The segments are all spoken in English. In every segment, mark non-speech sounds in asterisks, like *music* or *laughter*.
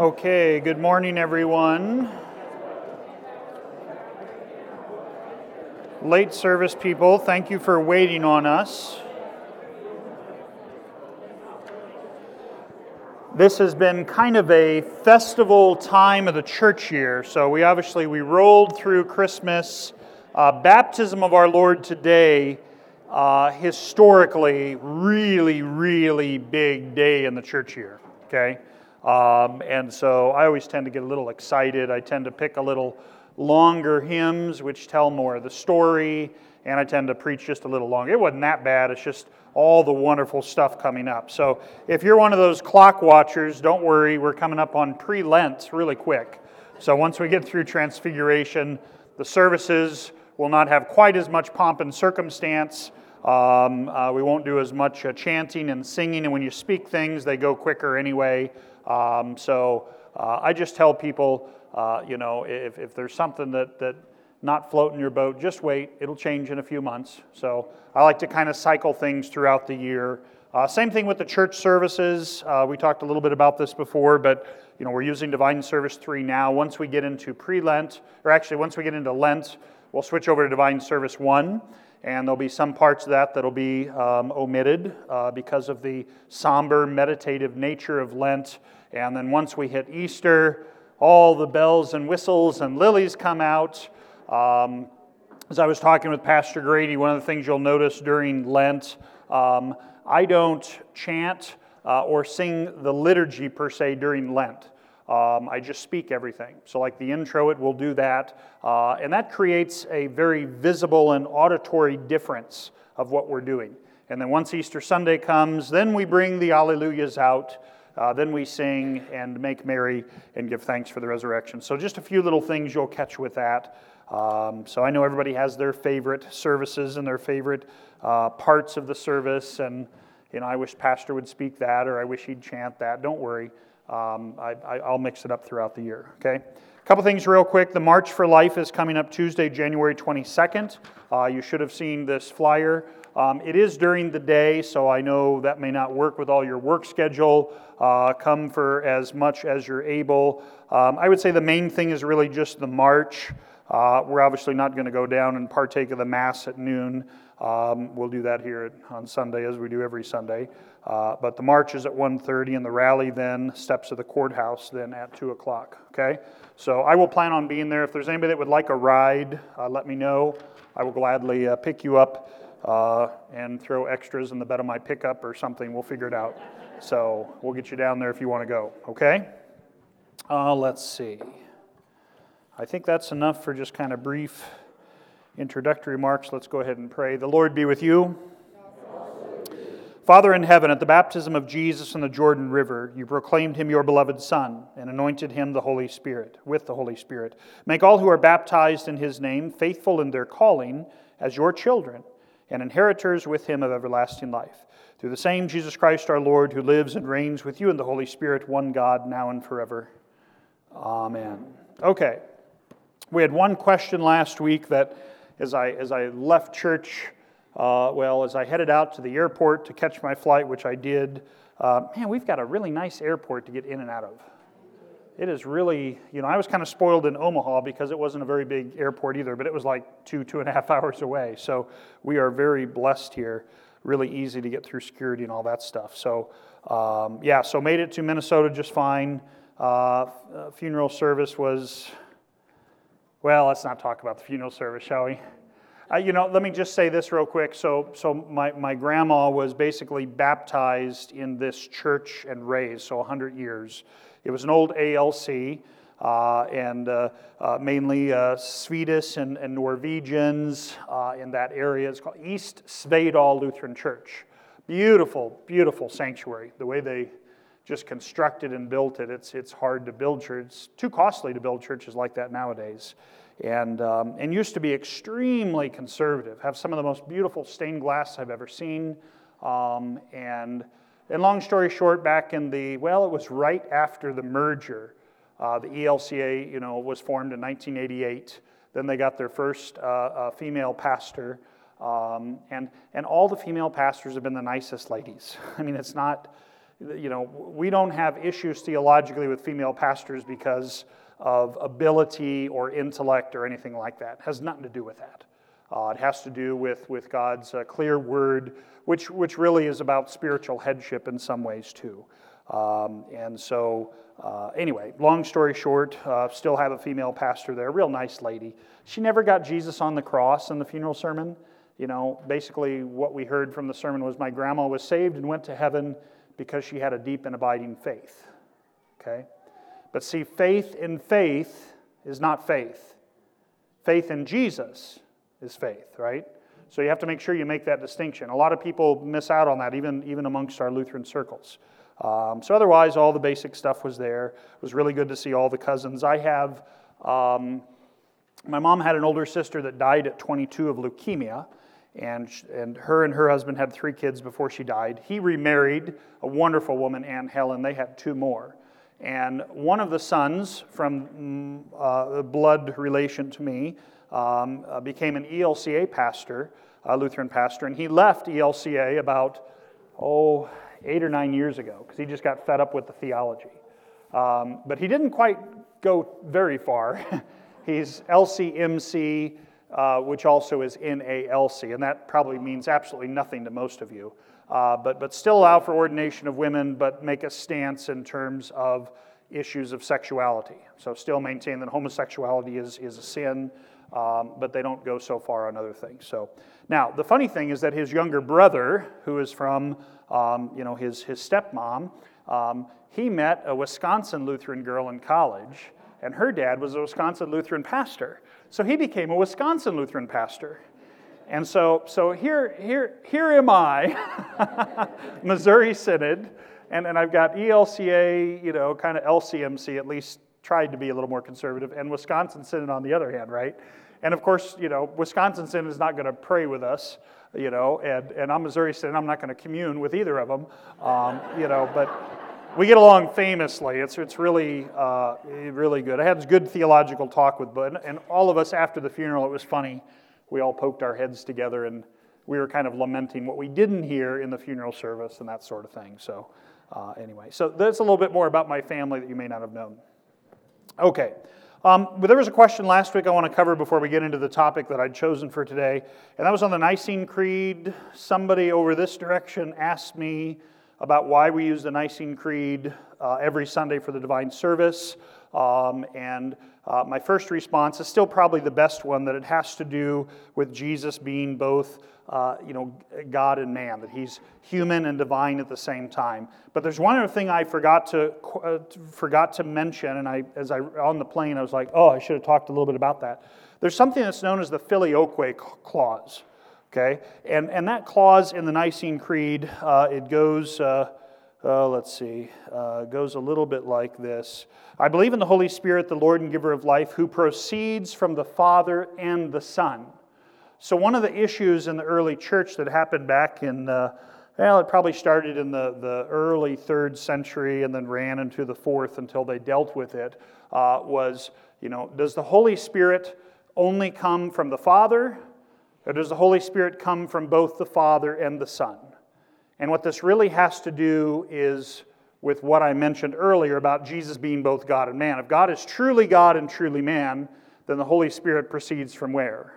Okay, good morning, everyone. Late service people, thank you for waiting on us. This has been kind of a festival time of the church year. So we obviously we rolled through Christmas, uh, baptism of our Lord today. Uh, historically, really, really big day in the church year. Okay, um, and so I always tend to get a little excited. I tend to pick a little longer hymns which tell more of the story, and I tend to preach just a little longer. It wasn't that bad, it's just all the wonderful stuff coming up. So if you're one of those clock watchers, don't worry, we're coming up on pre Lent really quick. So once we get through Transfiguration, the services will not have quite as much pomp and circumstance. Um, uh, we won't do as much uh, chanting and singing, and when you speak things, they go quicker anyway. Um, so uh, I just tell people, uh, you know, if, if there's something that, that not floating your boat, just wait. It'll change in a few months. So I like to kind of cycle things throughout the year. Uh, same thing with the church services. Uh, we talked a little bit about this before, but you know we're using Divine Service three now. Once we get into pre-Lent, or actually once we get into Lent, we'll switch over to Divine Service one, and there'll be some parts of that that'll be um, omitted uh, because of the somber, meditative nature of Lent. And then once we hit Easter, all the bells and whistles and lilies come out. Um, as I was talking with Pastor Grady, one of the things you'll notice during Lent, um, I don't chant uh, or sing the liturgy per se during Lent. Um, I just speak everything. So, like the intro, it will do that. Uh, and that creates a very visible and auditory difference of what we're doing. And then once Easter Sunday comes, then we bring the Alleluias out. Uh, then we sing and make merry and give thanks for the resurrection. So, just a few little things you'll catch with that. Um, so, I know everybody has their favorite services and their favorite uh, parts of the service. And, you know, I wish Pastor would speak that or I wish he'd chant that. Don't worry. Um, I, will mix it up throughout the year, okay? A couple things real quick. The March for Life is coming up Tuesday, January 22nd. Uh, you should have seen this flyer. Um, it is during the day, so I know that may not work with all your work schedule. Uh, come for as much as you're able. Um, I would say the main thing is really just the march. Uh, we're obviously not going to go down and partake of the Mass at noon. Um, we'll do that here on Sunday as we do every Sunday. Uh, but the march is at 1.30 and the rally then, steps of the courthouse then at 2 o'clock. Okay? So I will plan on being there. If there's anybody that would like a ride, uh, let me know. I will gladly uh, pick you up uh, and throw extras in the bed of my pickup or something. We'll figure it out. So we'll get you down there if you want to go, okay? Uh, let's see. I think that's enough for just kind of brief introductory remarks. Let's go ahead and pray. The Lord be with you. Father in heaven, at the baptism of Jesus in the Jordan River, you proclaimed him your beloved Son and anointed him the Holy Spirit, with the Holy Spirit. Make all who are baptized in his name faithful in their calling as your children and inheritors with him of everlasting life. Through the same Jesus Christ our Lord, who lives and reigns with you in the Holy Spirit, one God, now and forever. Amen. Okay. We had one question last week that, as I, as I left church, uh, well, as I headed out to the airport to catch my flight, which I did, uh, man, we've got a really nice airport to get in and out of it is really, you know, I was kind of spoiled in Omaha because it wasn't a very big airport either, but it was like two, two and a half *laughs* hours away. So we are very blessed here. Really easy to get through security and all that stuff. So, um, yeah, so made it to Minnesota just fine. Uh, funeral service was, well, let's not talk about the funeral service, shall we? You know, let me just say this real quick. So, so my, my grandma was basically baptized in this church and raised, so 100 years. It was an old ALC, uh, and uh, uh, mainly uh, Swedish and, and Norwegians uh, in that area. It's called East Svedal Lutheran Church. Beautiful, beautiful sanctuary. The way they just constructed and built it, it's, it's hard to build churches. It's too costly to build churches like that nowadays. And, um, and used to be extremely conservative, have some of the most beautiful stained glass I've ever seen. Um, and and long story short, back in the, well, it was right after the merger. Uh, the ELCA, you know, was formed in 1988. Then they got their first uh, uh, female pastor. Um, and, and all the female pastors have been the nicest ladies. *laughs* I mean, it's not, you know, we don't have issues theologically with female pastors because of ability or intellect or anything like that. It has nothing to do with that. Uh, it has to do with, with God's uh, clear word, which, which really is about spiritual headship in some ways, too. Um, and so, uh, anyway, long story short, uh, still have a female pastor there, real nice lady. She never got Jesus on the cross in the funeral sermon. You know, basically, what we heard from the sermon was my grandma was saved and went to heaven because she had a deep and abiding faith. Okay? But see, faith in faith is not faith. Faith in Jesus is faith, right? So you have to make sure you make that distinction. A lot of people miss out on that, even, even amongst our Lutheran circles. Um, so otherwise, all the basic stuff was there. It was really good to see all the cousins. I have, um, my mom had an older sister that died at 22 of leukemia, and, and her and her husband had three kids before she died. He remarried a wonderful woman, Ann Helen. They had two more. And one of the sons from uh, blood relation to me um, uh, became an ELCA pastor, a Lutheran pastor, and he left ELCA about, oh, eight or nine years ago because he just got fed up with the theology. Um, but he didn't quite go very far. *laughs* He's LCMC, uh, which also is NALC, and that probably means absolutely nothing to most of you uh, but, but still allow for ordination of women, but make a stance in terms of issues of sexuality. So still maintain that homosexuality is, is a sin, um, but they don't go so far on other things. So now the funny thing is that his younger brother, who is from um, you know his, his stepmom, um, he met a Wisconsin Lutheran girl in college, and her dad was a Wisconsin Lutheran pastor. So he became a Wisconsin Lutheran pastor. And so, so here, here, here am I, *laughs* Missouri Synod, and, and I've got ELCA, you know, kind of LCMC, at least tried to be a little more conservative, and Wisconsin Synod on the other hand, right? And of course, you know, Wisconsin Synod is not going to pray with us, you know, and, and I'm Missouri Synod, I'm not going to commune with either of them, um, you know, but we get along famously. It's, it's really, uh, really good. I had a good theological talk with Bud, and all of us after the funeral, it was funny we all poked our heads together and we were kind of lamenting what we didn't hear in the funeral service and that sort of thing. So, uh, anyway, so that's a little bit more about my family that you may not have known. Okay. Um, but there was a question last week I want to cover before we get into the topic that I'd chosen for today, and that was on the Nicene Creed. Somebody over this direction asked me about why we use the Nicene Creed uh, every Sunday for the divine service. Um, and uh, my first response is still probably the best one that it has to do with Jesus being both uh, you know, God and man, that he's human and divine at the same time. But there's one other thing I forgot to, uh, forgot to mention, and I, as I on the plane, I was like, oh, I should have talked a little bit about that. There's something that's known as the filioque clause. Okay, and, and that clause in the Nicene Creed, uh, it goes, uh, let's see, uh, goes a little bit like this. I believe in the Holy Spirit, the Lord and giver of life, who proceeds from the Father and the Son. So, one of the issues in the early church that happened back in, uh, well, it probably started in the, the early third century and then ran into the fourth until they dealt with it, uh, was, you know, does the Holy Spirit only come from the Father? Or does the Holy Spirit come from both the Father and the Son? And what this really has to do is with what I mentioned earlier about Jesus being both God and man. If God is truly God and truly man, then the Holy Spirit proceeds from where?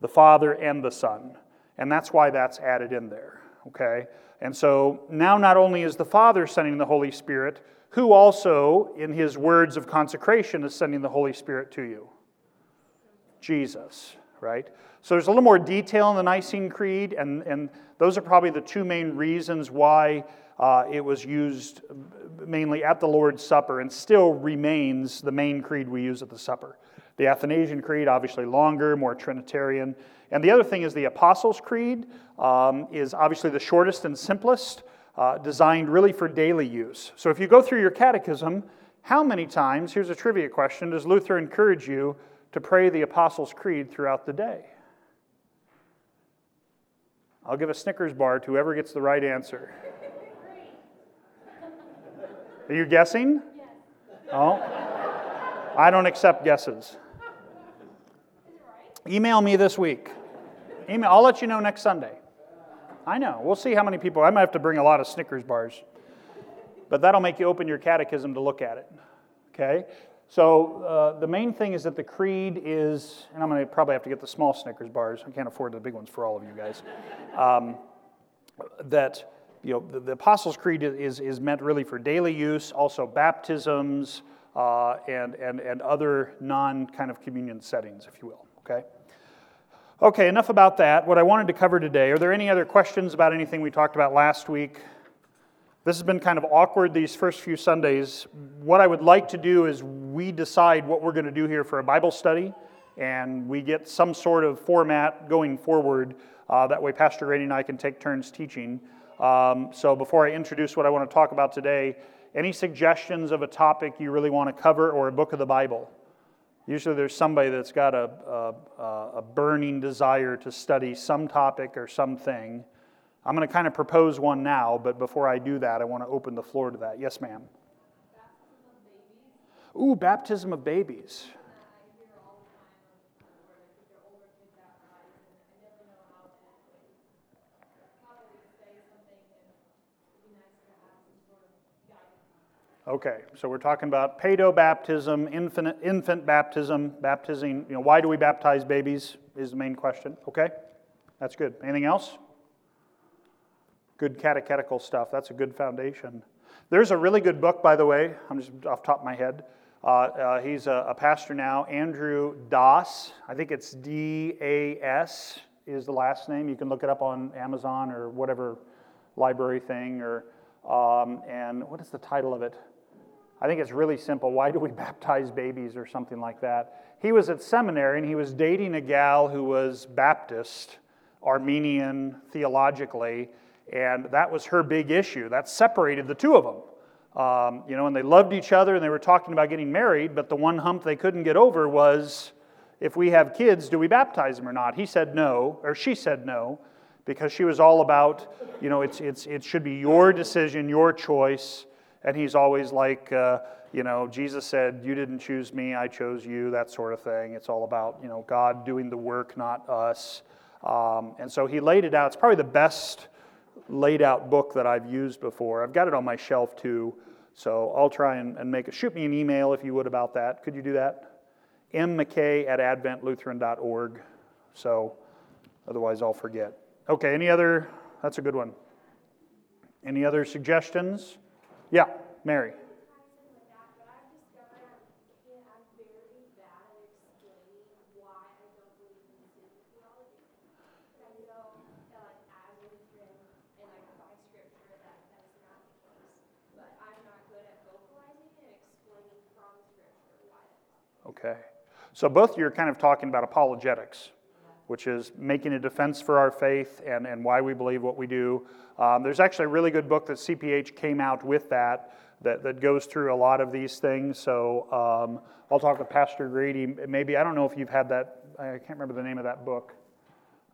The Father and the Son. And that's why that's added in there. Okay? And so now not only is the Father sending the Holy Spirit, who also, in his words of consecration, is sending the Holy Spirit to you? Jesus, right? So there's a little more detail in the Nicene Creed, and, and those are probably the two main reasons why uh, it was used mainly at the Lord's Supper and still remains the main creed we use at the supper. The Athanasian Creed, obviously longer, more Trinitarian. And the other thing is the Apostles' Creed um, is obviously the shortest and simplest, uh, designed really for daily use. So if you go through your catechism, how many times, here's a trivia question, does Luther encourage you to pray the Apostles' Creed throughout the day? I'll give a Snickers bar to whoever gets the right answer. Are you guessing? Oh. I don't accept guesses. Email me this week. Email, I'll let you know next Sunday. I know. We'll see how many people. I might have to bring a lot of Snickers bars. But that'll make you open your catechism to look at it. Okay? So uh, the main thing is that the creed is, and I'm going to probably have to get the small Snickers bars. I can't afford the big ones for all of you guys. Um, that you know the, the, Apostles' Creed is, is meant really for daily use, also baptisms uh, and, and, and other non kind of communion settings, if you will. Okay? Okay, enough about that. What I wanted to cover today, are there any other questions about anything we talked about last week? This has been kind of awkward these first few Sundays. What I would like to do is we decide what we're going to do here for a Bible study, and we get some sort of format going forward. Uh, that way, Pastor Grady and I can take turns teaching. Um, so, before I introduce what I want to talk about today, any suggestions of a topic you really want to cover or a book of the Bible? Usually, there's somebody that's got a, a, a burning desire to study some topic or something. I'm going to kind of propose one now, but before I do that, I want to open the floor to that. Yes, ma'am. Ooh, baptism of babies. Okay, so we're talking about pedo baptism, infant, infant baptism, baptizing. You know, why do we baptize babies? Is the main question. Okay, that's good. Anything else? Good catechetical stuff. That's a good foundation. There's a really good book, by the way. I'm just off top of my head. Uh, uh, he's a, a, pastor now, Andrew Das. I think it's D A S is the last name. You can look it up on Amazon or whatever library thing. Or um, and what is the title of it? I think it's really simple. Why do we *laughs* baptize babies or something like that? He was at seminary and he was dating a gal who was Baptist, Arminian theologically and that was her big issue. That separated the two of them. Um, you know, and they loved each other and they were talking about getting married, but the one hump they couldn't get over was if we have kids, do we baptize them or not? He said no, or she said no, because she was all about, you know, it's, it's, it should be your decision, your choice. And he's always like, uh, you know, Jesus said, You didn't choose me, I chose you, that sort of thing. It's all about, you know, God doing the work, not us. Um, and so he laid it out. It's probably the best laid out book that I've used before. I've got it on my shelf too, so I'll try and, and make it. Shoot me an email if you would about that. Could you do that? mmckay at adventlutheran.org. So otherwise I'll forget. Okay, any other? That's a good one. Any other suggestions? Yeah, Mary. Okay. So both you're kind of talking about apologetics, which is making a defense for our faith and, and why we believe what we do. Um, there's actually a really good book that CPH came out with that, that, that goes through a lot of these things. So um, I'll talk with Pastor Grady. Maybe, I don't know if you've had that, I can't remember the name of that book.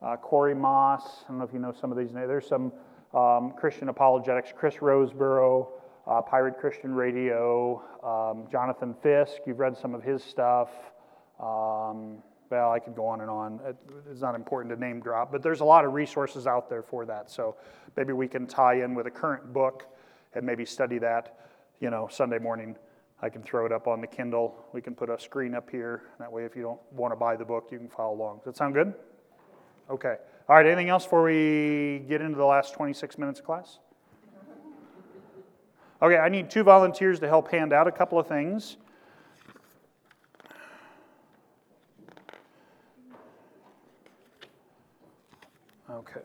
Uh, Corey Moss, I don't know if you know some of these names. There's some um, Christian apologetics, Chris Rosebrough uh, Pirate Christian Radio, um, Jonathan Fisk. You've read some of his stuff. Um, well, I could go on and on. It's not important to name drop, but there's a lot of resources out there for that. So maybe we can tie in with a current book and maybe study that. You know, Sunday morning, I can throw it up on the Kindle. We can put a screen up here. That way, if you don't want to buy the book, you can follow along. Does that sound good? Okay. All right, anything else before we get into the last 26 minutes of class? Okay, I need two volunteers to help hand out a couple of things. Okay.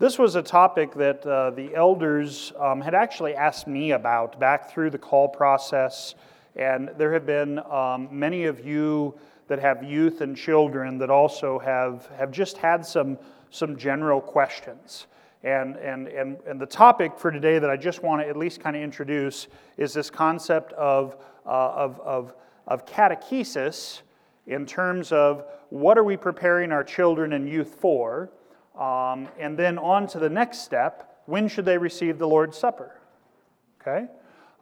This was a topic that uh, the elders um, had actually asked me about back through the call process, and there have been um, many of you that have youth and children that also have, have just had some some general questions. And, and, and, and the topic for today that I just want to at least kind of introduce is this concept of, uh, of, of, of catechesis in terms of what are we preparing our children and youth for, um, and then on to the next step when should they receive the Lord's Supper? Okay?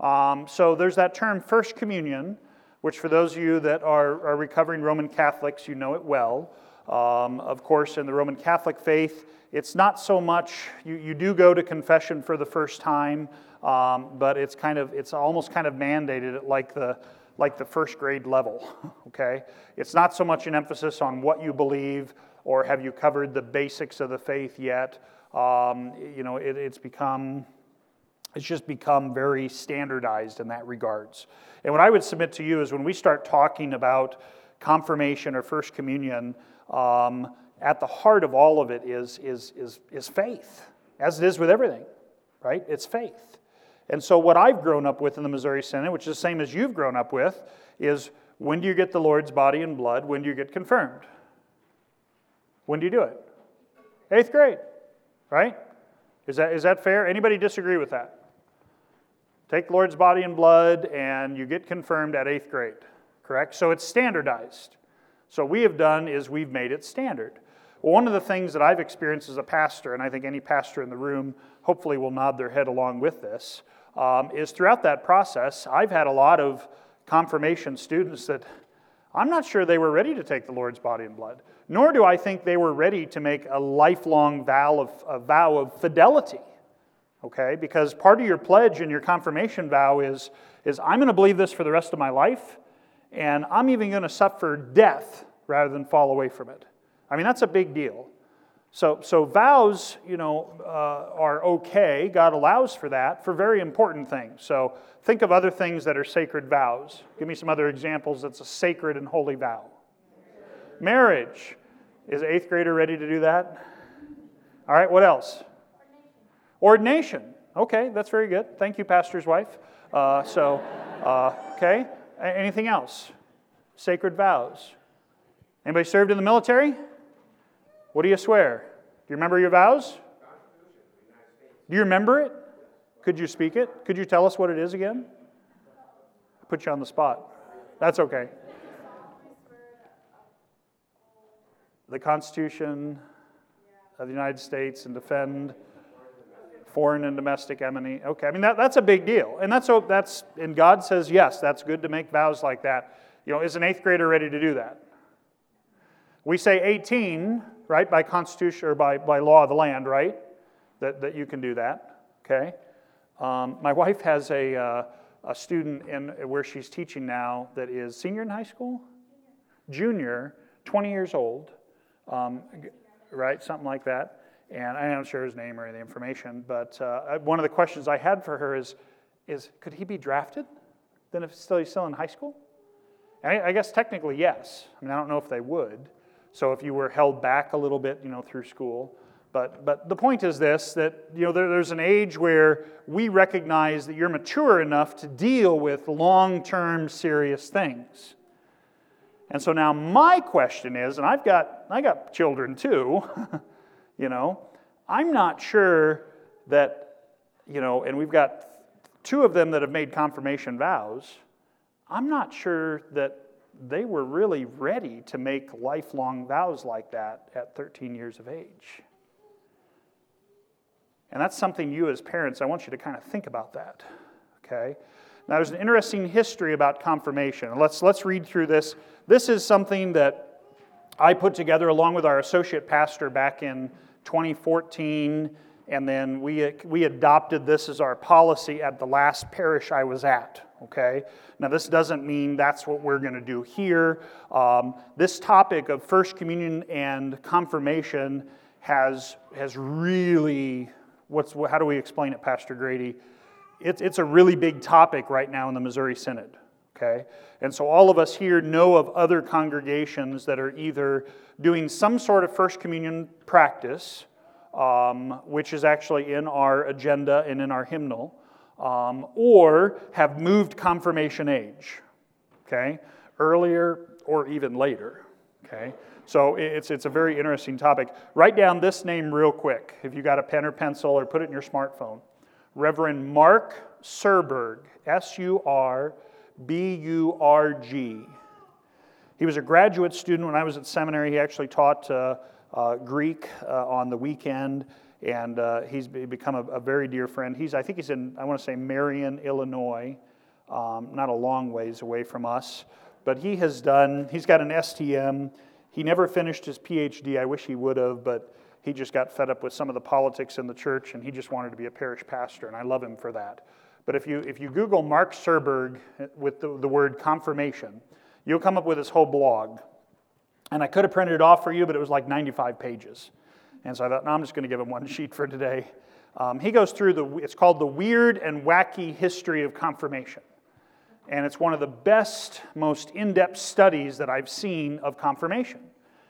Um, so there's that term, First Communion, which for those of you that are, are recovering Roman Catholics, you know it well. Um, of course, in the Roman Catholic faith, it's not so much, you, you do go to confession for the first time, um, but it's kind of, it's almost kind of mandated at like the, like the first grade level, *laughs* okay? It's not so much an emphasis on what you believe or have you covered the basics of the faith yet. Um, you know, it, it's become, it's just become very standardized in that regards. And what I would submit to you is when we start talking about confirmation or first communion, um, at the heart of all of it is, is, is, is faith, as it is with everything, right? It's faith. And so, what I've grown up with in the Missouri Synod, which is the same as you've grown up with, is when do you get the Lord's body and blood? When do you get confirmed? When do you do it? Eighth grade, right? Is that, is that fair? Anybody disagree with that? Take Lord's body and blood, and you get confirmed at eighth grade, correct? So it's standardized. So, what we have done is we've made it standard. One of the things that I've experienced as a pastor, and I think any pastor in the room hopefully will nod their head along with this, um, is throughout that process, I've had a lot of confirmation students that I'm not sure they were ready to take the Lord's body and blood, nor do I think they were ready to make a lifelong vow of, a vow of fidelity. Okay? Because part of your pledge and your confirmation vow is, is I'm going to believe this for the rest of my life, and I'm even going to suffer death rather than fall away from it. I mean, that's a big deal. So, so vows, you know, uh, are okay. God allows for that for very important things. So think of other things that are sacred vows. Give me some other examples that's a sacred and holy vow. Marriage. Is eighth grader ready to do that? All right, what else? Ordination. Okay, that's very good. Thank you, pastor's wife. Uh, so, uh, okay. Anything else? Sacred vows. Anybody served in the military? What do you swear? Do you remember your vows? Do you remember it? Could you speak it? Could you tell us what it is again? I put you on the spot. That's okay. The Constitution of the United States and defend foreign and domestic enemy. Okay, I mean that, that's a big deal, and that's that's and God says yes, that's good to make vows like that. You know, is an eighth grader ready to do that? We say 18 right? By constitution or by, by law of the land, right? That, that you can do that, okay? Um, my wife has a, uh, a student in where she's teaching now that is senior in high school, junior, 20 years old, um, right? Something like that. And I don't sure his name or the information, but uh, one of the questions I had for her is, is could he be drafted then if still, he's still in high school? I, I guess technically yes. I mean, I don't know if they would. So if you were held back a little bit, you know, through school. But, but the point is this that you know, there, there's an age where we recognize that you're mature enough to deal with long term serious things. And so now my question is, and I've got, I got children too, *laughs* you know, I'm not sure that, you know, and we've got two of them that have made confirmation vows. I'm not sure that they were really ready to make lifelong vows like that at 13 years of age. And that's something you, as parents, I want you to kind of think about that. Okay? Now, there's an interesting history about confirmation. Let's, let's read through this. This is something that I put together along with our associate pastor back in 2014, and then we, we adopted this as our policy at the last parish I was at okay? Now, this doesn't mean that's what we're going to do here. Um, this topic of First Communion and confirmation has, has really, what's, how do we explain it, Pastor Grady? It's, it's a really big topic right now in the Missouri Synod, okay? And so all of us here know of other congregations that are either doing some sort of First Communion practice, um, which is actually in our agenda and in our hymnal, um, or have moved confirmation age, okay? Earlier or even later, okay? So it's, it's a very interesting topic. Write down this name real quick if you got a pen or pencil or put it in your smartphone. Reverend Mark Surburg, S U R B U R G. He was a graduate student when I was at seminary. He actually taught uh, uh, Greek uh, on the weekend and uh, he's become a, a, very dear friend. He's, I think he's in, I want to say Marion, Illinois. um, not a long ways away from us. But he has done, he's got an STM. He never finished his PhD. I wish he would have, but he just got fed up with some of the politics in the church and he just wanted to be a parish pastor, and I love him for that. But if you, if you Google Mark Surburg with the, the word confirmation, you'll come up with his whole blog. And I could have printed it off for you, but it was like 95 pages. And so I thought, no, I'm just going to give him one *laughs* sheet for today. Um, he goes through the, it's called The Weird and Wacky History of Confirmation. And it's one of the best, most in depth studies that I've seen of confirmation.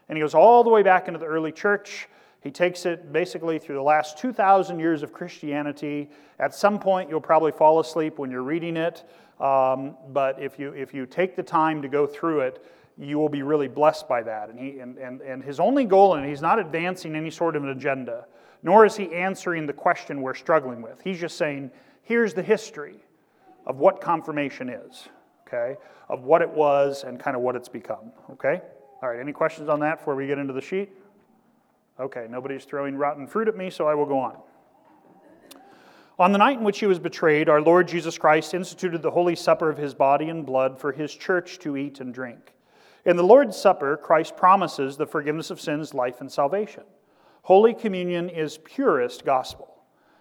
And he goes all the way back into the early church. He takes it basically through the last 2,000 years of Christianity. At some point, you'll probably fall asleep when you're reading it. Um, but if you, if you take the time to go through it, you will be really blessed by that. And, he, and, and, and his only goal, and he's not advancing any sort of an agenda, nor is he answering the question we're struggling with. He's just saying, here's the history of what confirmation is, okay? Of what it was and kind of what it's become, okay? All right, any questions on that before we get into the sheet? Okay, nobody's throwing rotten fruit at me, so I will go on. On the night in which he was betrayed, our Lord Jesus Christ instituted the Holy Supper of his body and blood for his church to eat and drink. In the Lord's Supper, Christ promises the forgiveness of sins, life, and salvation. Holy Communion is purest gospel.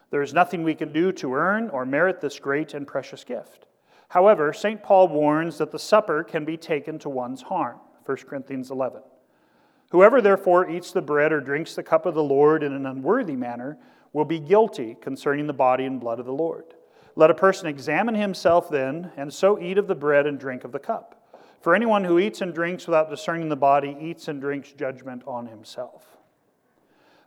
There is nothing we can do to earn or merit this great and precious gift. However, St. Paul warns that the supper can be taken to one's harm. 1 Corinthians 11. Whoever therefore eats the bread or drinks the cup of the Lord in an unworthy manner will be guilty concerning the body and blood of the Lord. Let a person examine himself then, and so eat of the bread and drink of the cup. For anyone who eats and drinks without discerning the body eats and drinks judgment on himself.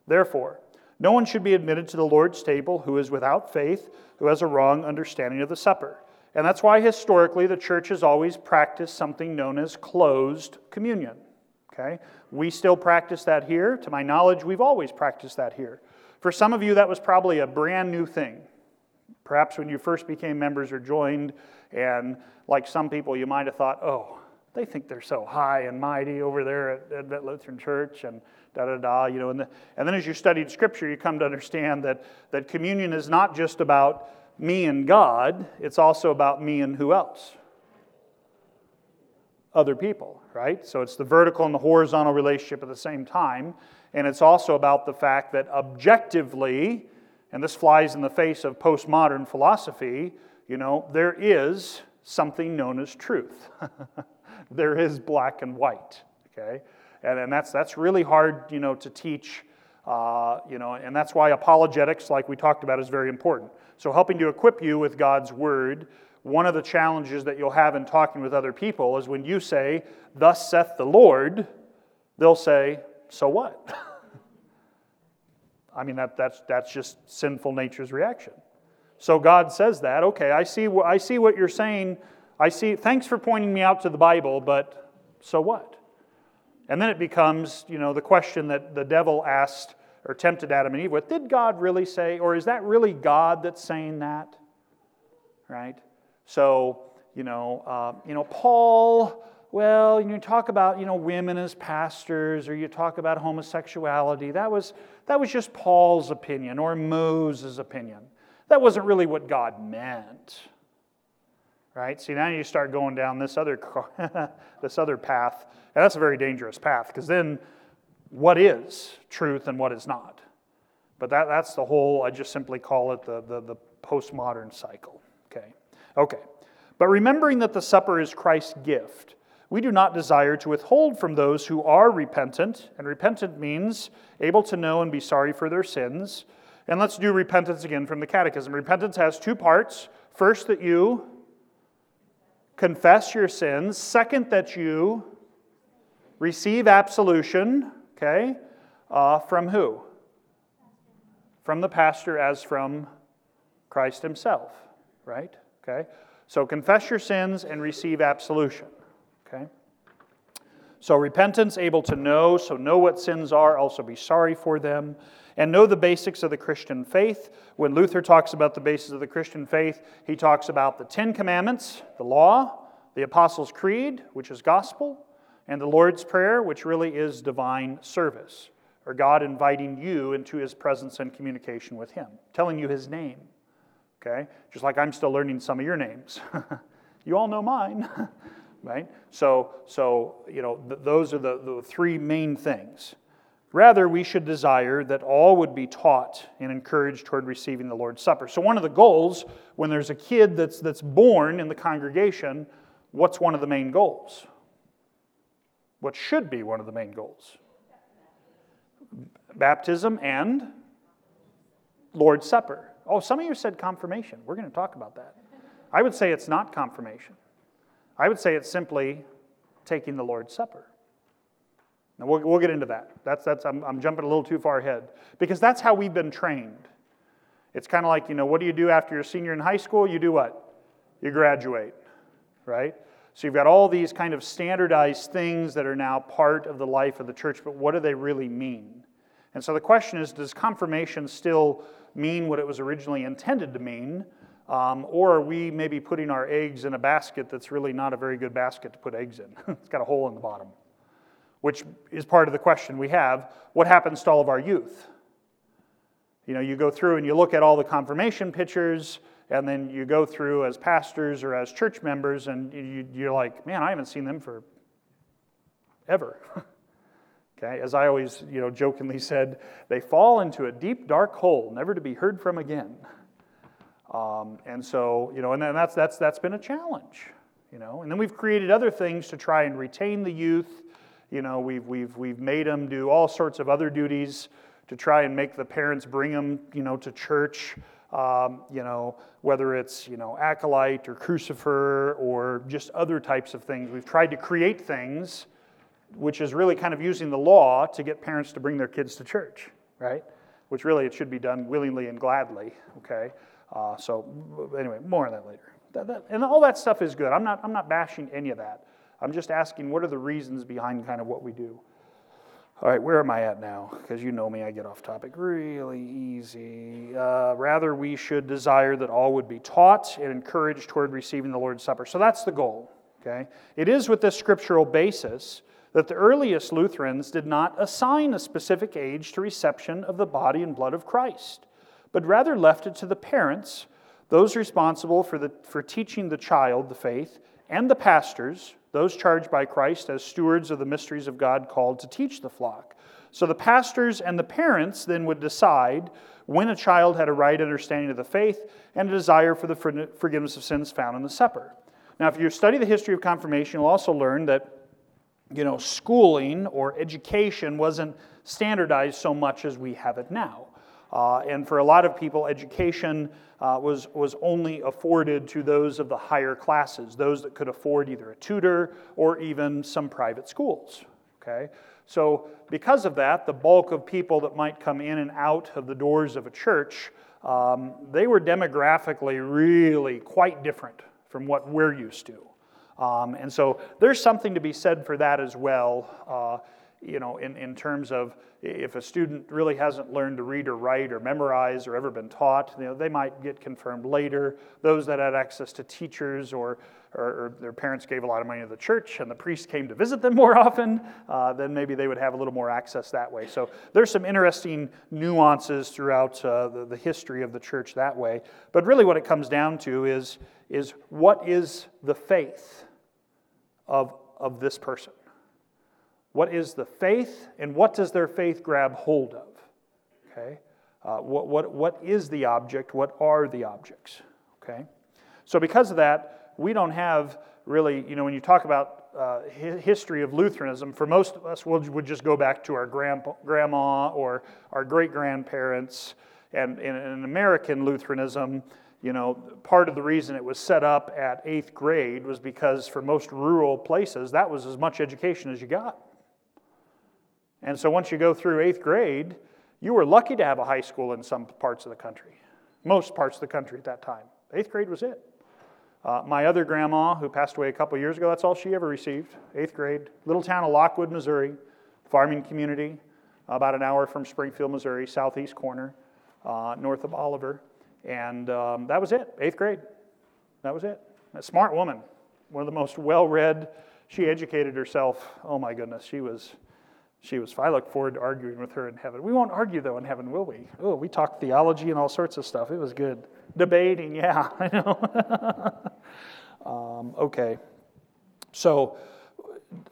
Therefore, no one should be admitted to the Lord's table who is without faith, who has a wrong understanding of the supper. And that's why historically the church has always practiced something known as closed communion. Okay? We still practice that here. To my knowledge, we've always practiced that here. For some of you, that was probably a brand new thing. Perhaps when you first became members or joined, and like some people, you might have thought, oh, they think they're so high and mighty over there at, at Lutheran Church, and da da da, you know. And, the, and then as you studied Scripture, you come to understand that, that communion is not just about me and God, it's also about me and who else? Other people, right? So it's the vertical and the horizontal relationship at the same time. And it's also about the fact that objectively, and this flies in the face of postmodern philosophy, you know, there is something known as truth. *laughs* there is black and white, okay? And, and that's, that's really hard, you know, to teach, uh, you know, and that's why apologetics, like we talked about, is very important. So helping to equip you with God's word, one of the challenges that you'll have in talking with other people is when you say, thus saith the Lord, they'll say, so what? *laughs* I mean, that, that's, that's just sinful nature's reaction. So God says that, okay, I see, I see what you're saying. I see, thanks for pointing me out to the Bible, but so what? And then it becomes, you know, the question that the devil asked or tempted Adam and Eve with Did God really say, or is that really God that's saying that? Right? So, you know, uh, you know, Paul, well, you talk about, you know, women as pastors, or you talk about homosexuality. That was, that was just Paul's opinion or Moses' opinion. That wasn't really what God meant. Right? See, now you start going down this other, *laughs* this other path and that's a very dangerous path because then what is truth and what is not? But that, that's the whole, I just simply call it the, the, the postmodern cycle. Okay. But remembering that the supper is Christ's gift, we do not desire to withhold from those who are repentant, and repentant means able to know and be sorry for their sins. And let's do repentance again from the Catechism. Repentance has two parts. First, that you confess your sins. Second, that you receive absolution, okay, uh, from who? From the pastor as from Christ himself, right? Okay? So confess your sins and receive absolution, okay? So repentance, able to know, so know what sins are, also be sorry for them, and know the basics of the Christian faith. When Luther talks about the basis of the Christian faith, he talks about the Ten Commandments, the law, the Apostles' Creed, which is gospel, and the Lord's Prayer, which really is divine service, or God inviting you into his presence and communication with him, telling you his name. Okay? Just like I'm still learning some of your names. *laughs* You all know mine, *laughs* right? So, so you know, th- those are the, the three main things. Rather, we should desire that all would be taught and encouraged toward receiving the Lord's Supper. So, one of the goals when there's a kid that's, that's born in the congregation, what's one of the main goals? What should be one of the main goals? Baptism and Lord's Supper. Oh, some of you said confirmation. We're going to talk about that. I would say it's not confirmation. I would say it's simply taking the Lord's Supper. Now, we'll, we'll get into that. That's, that's, I'm, I'm jumping a little too far ahead because that's how we've been trained. It's kind of like, you know, what do you do after you're senior in high school? You do what? You graduate, right? So you've got all these kind of standardized things that are now part of the life of the church, but what do they really mean? And so the question is does confirmation still mean what it was originally intended to mean? Um, or are we maybe putting our eggs in a basket that's really not a very good basket to put eggs in? *laughs* it's got a hole in the bottom, which is part of the question we have. What happens to all of our youth? You know, you go through and you look at all the confirmation pictures, and then you go through as pastors or as church members, and you, are like, man, I haven't seen them for ever. *laughs* Okay, as I always, you know, jokingly said, they fall into a deep, dark hole, never to be heard from again. Um, and so, you know, and then that's that's that's been a challenge, you know. And then we've created other things to try and retain the youth. You know, we've we've we've made them do all sorts of other duties to try and make the parents bring them, you know, to church. Um, you know, whether it's you know acolyte or crucifer or just other types of things. We've tried to create things which is really kind of using the law to get parents to bring their kids to church, right? Which really it should be done willingly and gladly, okay? Uh, so, anyway, more on that later. That, that, and all that stuff is good. I'm not, I'm not bashing any of that. I'm just asking what are the reasons behind kind of what we do. All right, where am I at now? Because you know me, I get off topic really easy. Uh, rather, we should desire that all would be taught and encouraged toward receiving the Lord's Supper. So that's the goal, okay? It is with this scriptural basis that the earliest Lutherans did not assign a specific age to reception of the body and blood of Christ, but rather left it to the parents, those responsible for, the, for teaching the child the faith, and the pastors, those charged by Christ as stewards of the mysteries of God called to teach the flock. So the pastors and the parents then would decide when a child had a right understanding of the faith and a desire for the forgiveness of sins found in the supper. Now, if you study the history of confirmation, you'll also learn that you know, schooling or education wasn't standardized so much as we have it now. Uh, and for a lot of people, education uh, was, was only afforded to those of the higher classes, those that could afford either a tutor or even some private schools. Okay? So, because of that, the bulk of people that might come in and out of the doors of a church, um, they were demographically really quite different from what we're used to. Um, and so there's something to be said for that as well, uh, you know, in, in terms of if a student really hasn't learned to read or write or memorize or ever been taught, you know, they might get confirmed later. Those that had access to teachers or, or, or their parents gave a lot of money to the church and the priest came to visit them more *laughs* often, uh, then maybe they would have a little more access that way. So there's some interesting nuances throughout uh, the, the history of the church that way. But really, what it comes down to is, is what is the faith? Of, of this person? What is the faith, and what does their faith grab hold of? Okay? Uh, what, what, what is the object? What are the objects? Okay? So, because of that, we don't have really, you know, when you talk about uh, history of Lutheranism, for most of us, we we'll, would just go back to our grandpa, grandma or our great grandparents. And in American Lutheranism, you know, part of the reason it was set up at eighth grade was because for most rural places, that was as much education as you got. And so once you go through eighth grade, you were lucky to have a high school in some parts of the country, most parts of the country at that time. Eighth grade was it. Uh, my other grandma, who passed away a couple years ago, that's all she ever received, eighth grade. Little town of Lockwood, Missouri, farming community, about an hour from Springfield, Missouri, southeast corner, uh, north of Oliver. And um, that was it, eighth grade. That was it. A smart woman, one of the most well read. She educated herself. Oh my goodness, she was. She was. I look forward to arguing with her in heaven. We won't argue though in heaven, will we? Oh, we talked theology and all sorts of stuff. It was good. Debating, *laughs* yeah, I know. *laughs* Um, okay. So,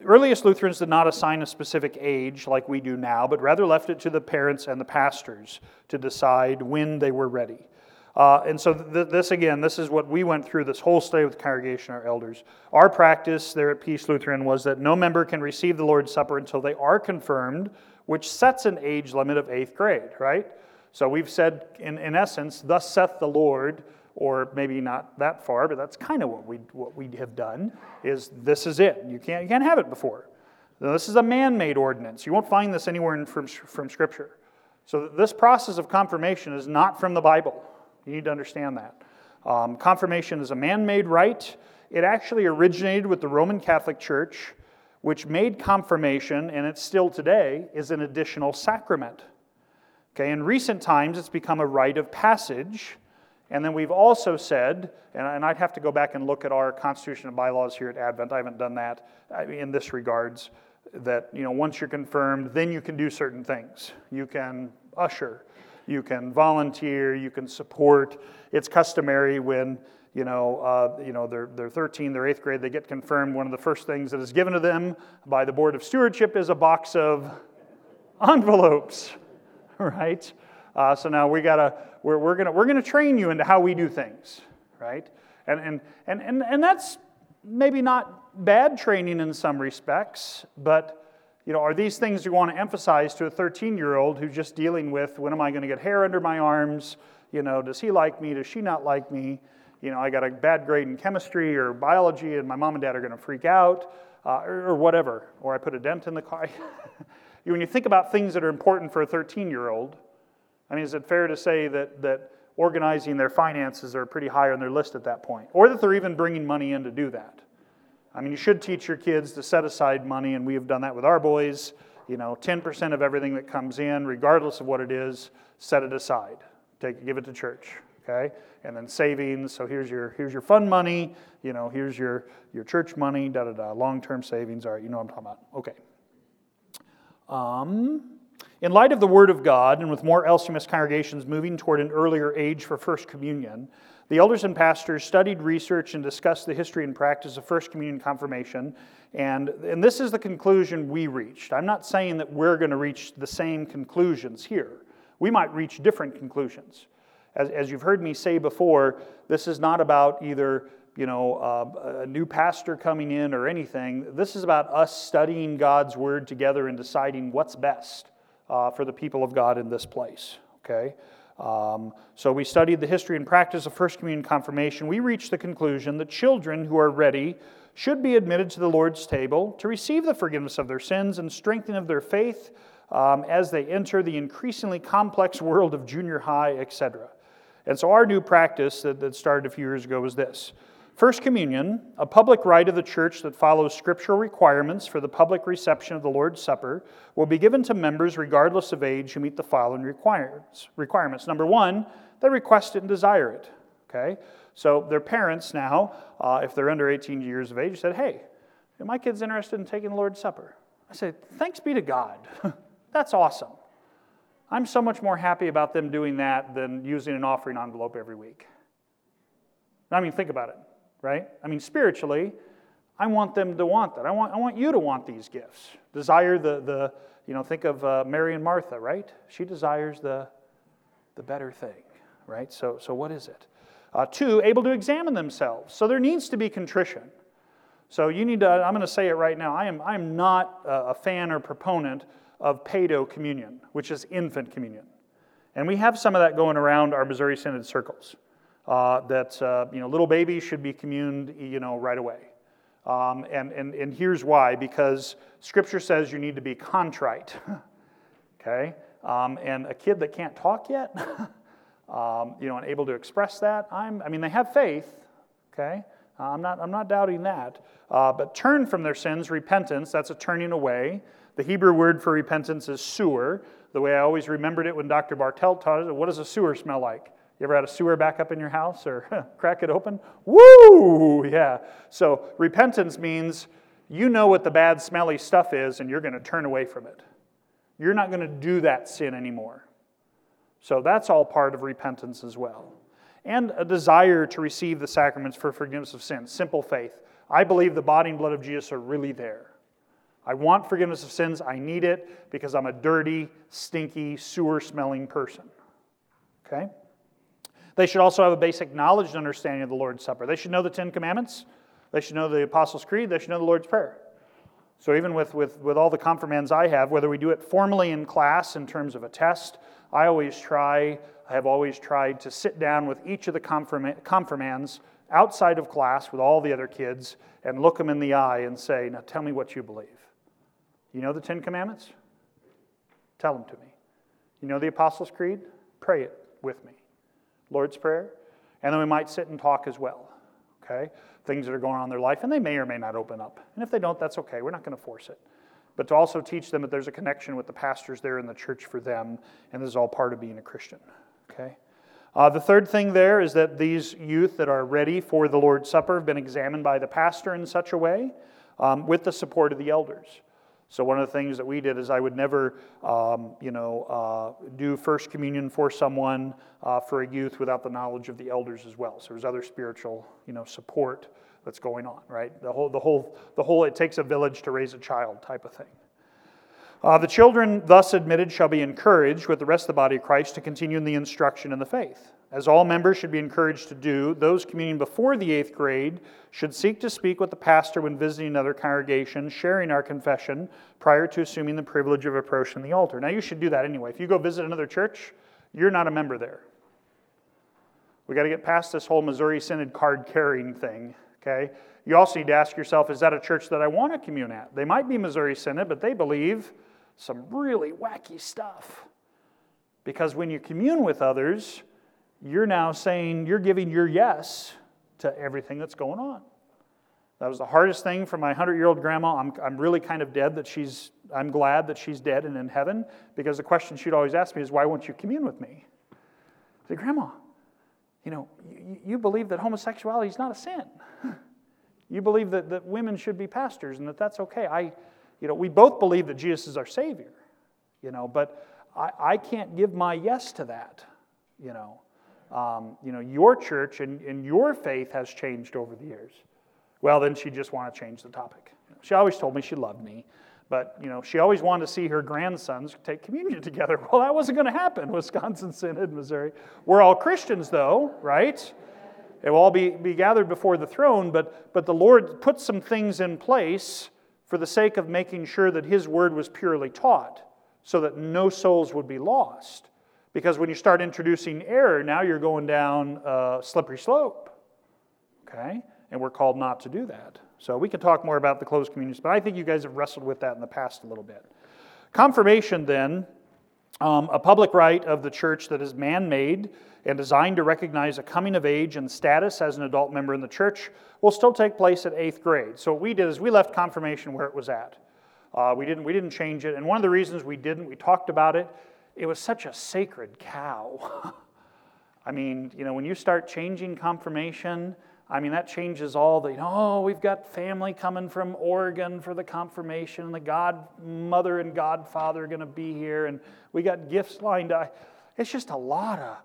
earliest Lutherans did not assign a specific age like we do now, but rather left it to the parents and the pastors to decide when they were ready. Uh, and so, th- this again, this is what we went through this whole study with the congregation, our elders. Our practice there at Peace Lutheran was that no member can receive the Lord's Supper until they are confirmed, which sets an age limit of eighth grade, right? So, we've said, in, in essence, thus saith the Lord, or maybe not that far, but that's kind of what we, what we have done, is this is it. You can't, you can't have it before. Now, this is a man made ordinance. You won't find this anywhere in, from, from Scripture. So, this process of confirmation is not from the Bible. You need to understand that. Um, confirmation is a man made rite. It actually originated with the Roman Catholic Church, which made confirmation, and it's still today, is an additional sacrament. Okay, in recent times, it's become a rite of passage. And then we've also said, and I'd have to go back and look at our constitution and bylaws here at Advent. I haven't done that in this regards. That you know, once you're confirmed, then you can do certain things. You can usher, you can volunteer, you can support. It's customary when you know, uh, you know they're, they're 13, they're eighth grade, they get confirmed. One of the first things that is given to them by the Board of Stewardship is a box of envelopes, *laughs* right? Uh, so now we gotta, we're, we're gonna, we're gonna train you into how we do things, right? And, and, and, and, and that's maybe not bad training in some respects, but you know, are these things you want to emphasize to a 13 year old who's just dealing with when am I going to get hair under my arms? You know, does he like me? Does she not like me? You know, I got a bad grade in chemistry or biology, and my mom and dad are going to freak out, uh, or, or, whatever. Or I put a dent in the car. *laughs* when you think about things that are important for a 13 year old, I mean, is it fair to say that, that organizing their finances are pretty high on their list at that point? Or that they're even bringing money in to do that? I mean, you should teach your kids to set aside money, and we have done that with our boys. You know, 10% of everything that comes in, regardless of what it is, set it aside. Take, give it to church, okay? And then savings. So here's your here's your fund money. You know, here's your your church money. Da da da. Long-term savings. All right, you know what I'm talking about. Okay. Um, in light of the Word of God, and with more LCMS congregations moving toward an earlier age for First Communion, the elders and pastors studied, researched, and discussed the history and practice of First Communion confirmation. And, and this is the conclusion we reached. I'm not saying that we're going to reach the same conclusions here. We might reach different conclusions. As, as you've heard me say before, this is not about either you know, uh, a new pastor coming in or anything. This is about us studying God's word together and deciding what's best uh, for the people of God in this place. Okay? Um, so we studied the history and practice of First Communion confirmation. We reached the conclusion that children who are ready should be admitted to the Lord's table to receive the forgiveness of their sins and strengthening of their faith um, as they enter the increasingly complex world of junior high, etc. And so our new practice that, that started a few years ago was this. First Communion, a public rite of the church that follows scriptural requirements for the public reception of the Lord's Supper, will be given to members regardless of age who meet the following requirements. Number one, they request it and desire it. Okay? So their parents now, uh, if they're under 18 years of age, said, Hey, my kid's interested in taking the Lord's Supper. I said, Thanks be to God. *laughs* That's awesome. I'm so much more happy about them doing that than using an offering envelope every week. I mean, think about it right? I mean, spiritually, I want them to want that. I want, I want you to want these gifts. Desire the, the you know, think of uh, Mary and Martha, right? She desires the, the better thing, right? So, so what is it? Uh, two, able to examine themselves. So there needs to be contrition. So you need to, I'm going to say it right now. I am, I am not a fan or proponent of pedo communion, which is infant communion. And we have some of that going around our Missouri Synod circles uh, that uh, you know, little babies should be communed you know, right away. Um, and, and, and here's why because Scripture says you need to be contrite. *laughs* okay? Um, and a kid that can't talk yet, *laughs* um, you know, and able to express that, I'm, I mean, they have faith, okay? Uh, I'm, not, I'm not doubting that. Uh, but turn from their sins, repentance, that's a turning away. The Hebrew word for repentance is sewer. The way I always remembered it when Dr. Bartelt taught it, what does a sewer smell like? You ever had a sewer back up in your house or crack it open? Woo! Yeah. So repentance means you know what the bad, smelly stuff is and you're going to turn away from it. You're not going to do that sin anymore. So that's all part of repentance as well. and a desire to receive the sacraments for forgiveness of sins. Simple faith. I believe the body and blood of Jesus are really there. I want forgiveness of sins. I need it because I'm a dirty, stinky, sewer smelling person. Okay? They should also have a basic knowledge and understanding of the Lord's Supper. They should know the Ten Commandments. They should know the Apostles' Creed. They should know the Lord's Prayer. So, even with, with, with all the confirmands I have, whether we do it formally in class in terms of a test, I always try, I have always tried to sit down with each of the confirmands outside of class with all the other kids and look them in the eye and say, Now tell me what you believe. You know the Ten Commandments? Tell them to me. You know the Apostles' Creed? Pray it with me. Lord's Prayer. And then we might sit and talk as well. Okay? Things that are going on in their life, and they may or may not open up. And if they don't, that's okay. We're not going to force it. But to also teach them that there's a connection with the pastors there in the church for them, and this is all part of being a Christian. Okay? Uh, the third thing there is that these youth that are ready for the Lord's Supper have been examined by the pastor in such a way um, with the support of the elders. So one of the things that we did is I would never, um, you know, uh, do First Communion for someone uh, for a youth without the knowledge of the elders as well. So there's other spiritual, you know, support that's going on, right? The whole, the whole, the whole. It takes a village to raise a child type of thing. Uh, the children thus admitted shall be encouraged with the rest of the body of Christ to continue in the instruction in the faith. As all members should be encouraged to do, those communing before the eighth grade should seek to speak with the pastor when visiting another congregation, sharing our confession prior to assuming the privilege of approaching the altar. Now, you should do that anyway. If you go visit another church, you're not a member there. We got to get past this whole Missouri Synod card carrying thing, okay? You also need to ask yourself is that a church that I want to commune at? They might be Missouri Synod, but they believe some really wacky stuff. Because when you commune with others, you're now saying you're giving your yes to everything that's going on. That was the hardest thing for my 100 year old grandma. I'm, I'm really kind of dead that she's, I'm glad that she's dead and in heaven because the question she'd always ask me is, Why won't you commune with me? I said, Grandma, you know, you, you believe that homosexuality is not a sin. *laughs* you believe that, that women should be pastors and that that's okay. I, you know, we both believe that Jesus is our Savior, you know, but I, I can't give my yes to that, you know um, you know, your church and, and your faith has changed over the years. Well, then she just wanted to change the topic. She always told me she loved me, but you know, she always wanted to see her grandsons take communion *laughs* together. Well, that wasn't going to happen. Wisconsin Synod, Missouri. We're all Christians, though, right? It will all be, be gathered before the throne, but, but the Lord put some things in place for the sake of making sure that His word was purely taught, so that no souls would be lost. Because when you start introducing error, now you're going down a slippery slope. Okay? And we're called not to do that. So we can talk more about the closed communities, but I think you guys have wrestled with that in the past a little bit. Confirmation, then, um, a public rite of the church that is man made and designed to recognize a coming of age and status as an adult member in the church, will still take place at eighth grade. So what we did is we left confirmation where it was at. Uh, we, didn't, we didn't change it. And one of the reasons we didn't, we talked about it, it was such a sacred cow. *laughs* I mean, you know, when you start changing confirmation, I mean, that changes all the, you know, oh, we've got family coming from Oregon for the confirmation, and the godmother and godfather are going to be here, and we got gifts lined up. It's just a lot of,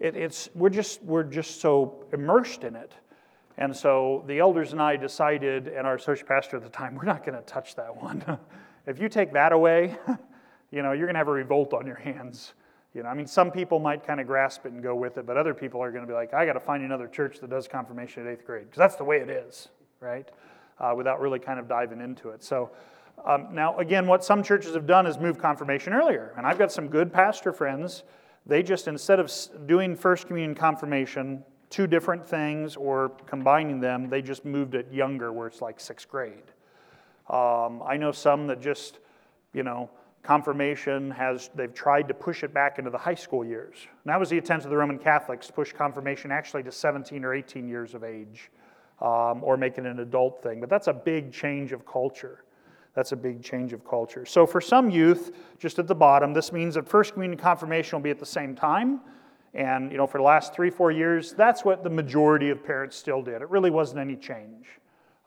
it, it's, we're just, we're just so immersed in it. And so the elders and I decided, and our associate pastor at the time, we're not going to touch that one. *laughs* if you take that away, *laughs* you know, you're going to have a revolt on your hands. You know, I mean, some people might kind of grasp it and go with it, but other people are going to be like, I got to find another church that does confirmation at eighth grade, because that's the way it is, right? Uh, without really kind of diving into it. So, um, now, again, what some churches have done is move confirmation earlier. And I've got some good pastor friends. They just, instead of doing First Communion confirmation, two different things, or combining them, they just moved it younger, where it's like sixth grade. Um, I know some that just, you know, confirmation has they've tried to push it back into the high school years. And that was the attempt of the roman catholics to push confirmation actually to 17 or 18 years of age um, or make it an adult thing. But that's a big change of culture. That's a big change of culture. So for some youth just at the bottom this means that first communion confirmation will be at the same time. And you know for the last three four years that's what the majority of parents still did. It really wasn't any change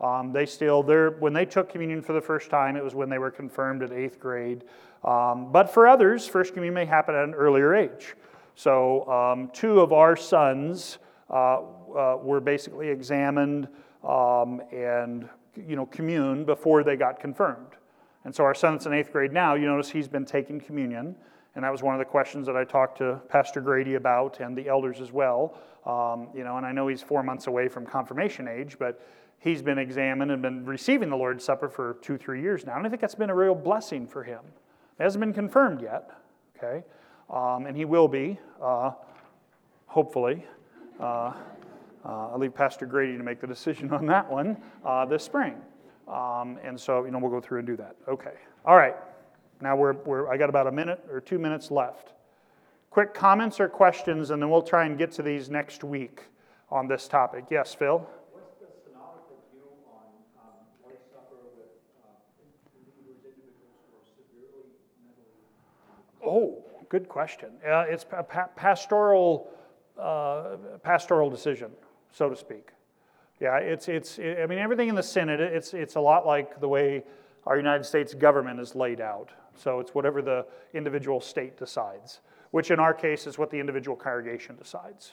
um, they still, when they took communion for the first time, it was when they were confirmed at eighth grade. Um, but for others, First Communion may happen at an earlier age. So, um, two of our sons uh, uh, were basically examined um, and you know, communed before they got confirmed. And so our son that's in eighth grade now, you notice he's been taking communion. And that was one of the questions that I talked to Pastor Grady about and the elders as well. Um, you know, and I know he's four months away from confirmation age, but he's been examined and been receiving the Lord's Supper for two, three years now. And I think that's been a real blessing for him. It hasn't been confirmed yet, okay? Um, and he will be, uh, hopefully. Uh, uh, I'll leave Pastor Grady to make the decision on that one uh, this spring. Um, and so, you know, we'll go through and do that. Okay. All right. Now we're, we're, I got about a minute or two minutes left. Quick comments or questions, and then we'll try and get to these next week on this topic. Yes, Phil? What's the synodical view on um, Lord's Supper with uh, believers, individuals who are severely mentally? Oh, good question. Uh, it's a pa- pastoral, uh, pastoral decision, so to speak. Yeah, it's, it's, I mean, everything in the Synod, it's, it's a lot like the way our United States government is laid out. So it's whatever the individual state decides, which in our case is what the individual congregation decides.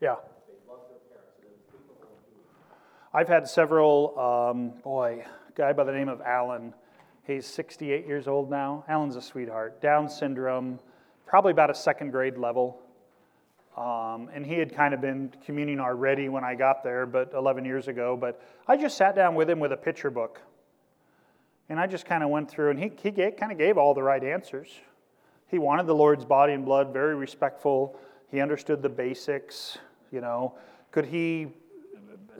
Yeah. They love their parents, and they're capable of doing it. I've had several, um, boy, guy by the name of Alan. He's 68 years old now. Alan's a sweetheart. Down syndrome, probably about a second grade level. Um, and he had kind of been communing already when I got there, but 11 years ago. But I just sat down with him with a picture book. And I just kind of went through, and he, he gave, kind of gave all the right answers. He wanted the Lord's body and blood, very respectful. He understood the basics, you know. Could he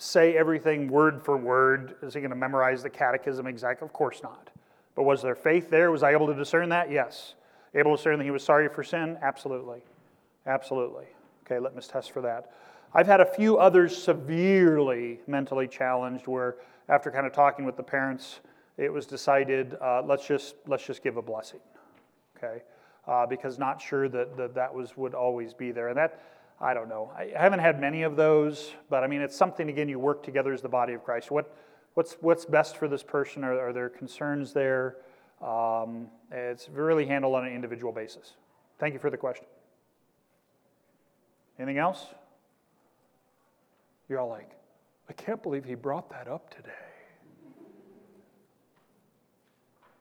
say everything word for word? Is he going to memorize the catechism exactly? Of course not. But was there faith there? Was I able to discern that? Yes. Able to discern that he was sorry for sin? Absolutely. Absolutely. Okay, let me test for that. I've had a few others severely mentally challenged where, after kind of talking with the parents, it was decided uh, let's just let's just give a blessing, okay? Uh, because not sure that, that that was would always be there, and that I don't know. I haven't had many of those, but I mean it's something again. You work together as the body of Christ. What what's what's best for this person? Are, are there concerns there? Um, it's really handled on an individual basis. Thank you for the question. Anything else? You're all like, I can't believe he brought that up today.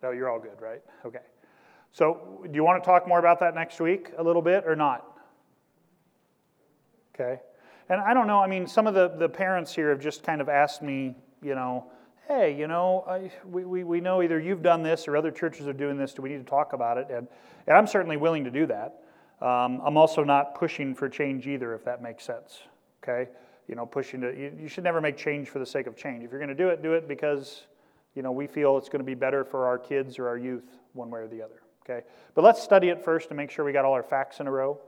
No, you're all good, right? Okay. So, do you want to talk more about that next week a little bit or not? Okay. And I don't know, I mean, some of the, the parents here have just kind of asked me, you know, hey, you know, I, we, we, we know either you've done this or other churches are doing this. Do we need to talk about it? And, and I'm certainly willing to do that. Um, I'm also not pushing for change either, if that makes sense. Okay? You know, pushing to, you, you should never make change for the sake of change. If you're going to do it, do it because, you know, we feel it's going to be better for our kids or our youth one way or the other. Okay? But let's study it first to make sure we got all our facts in a row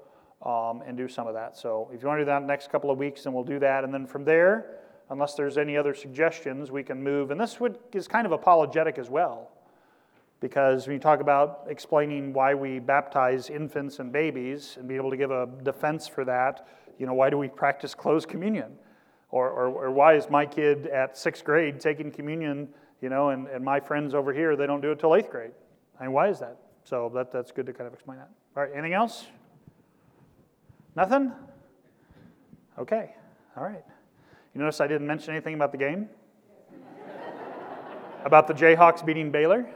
um, and do some of that. So if you want to do that next couple of weeks, then we'll do that. And then from there, unless there's any other suggestions, we can move. And this would, is kind of apologetic as well. Because when you talk about explaining why we baptize infants and babies and be able to give a defense for that, you know, why do we practice closed communion? Or, or, or why is my kid at sixth grade taking communion, you know, and, and my friends over here, they don't do it till eighth grade? I mean, why is that? So that, that's good to kind of explain that. All right, anything else? Nothing? Okay, all right. You notice I didn't mention anything about the game? *laughs* about the Jayhawks beating Baylor?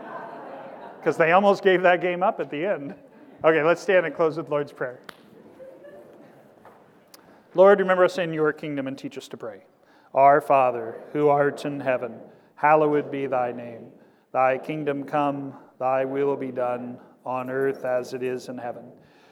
*laughs* because they almost gave that game up at the end. Okay, let's stand and close with Lord's Prayer. Lord, remember us in your kingdom and teach us to pray. Our Father, who art in heaven, hallowed be thy name. Thy kingdom come, thy will be done, on earth as it is in heaven.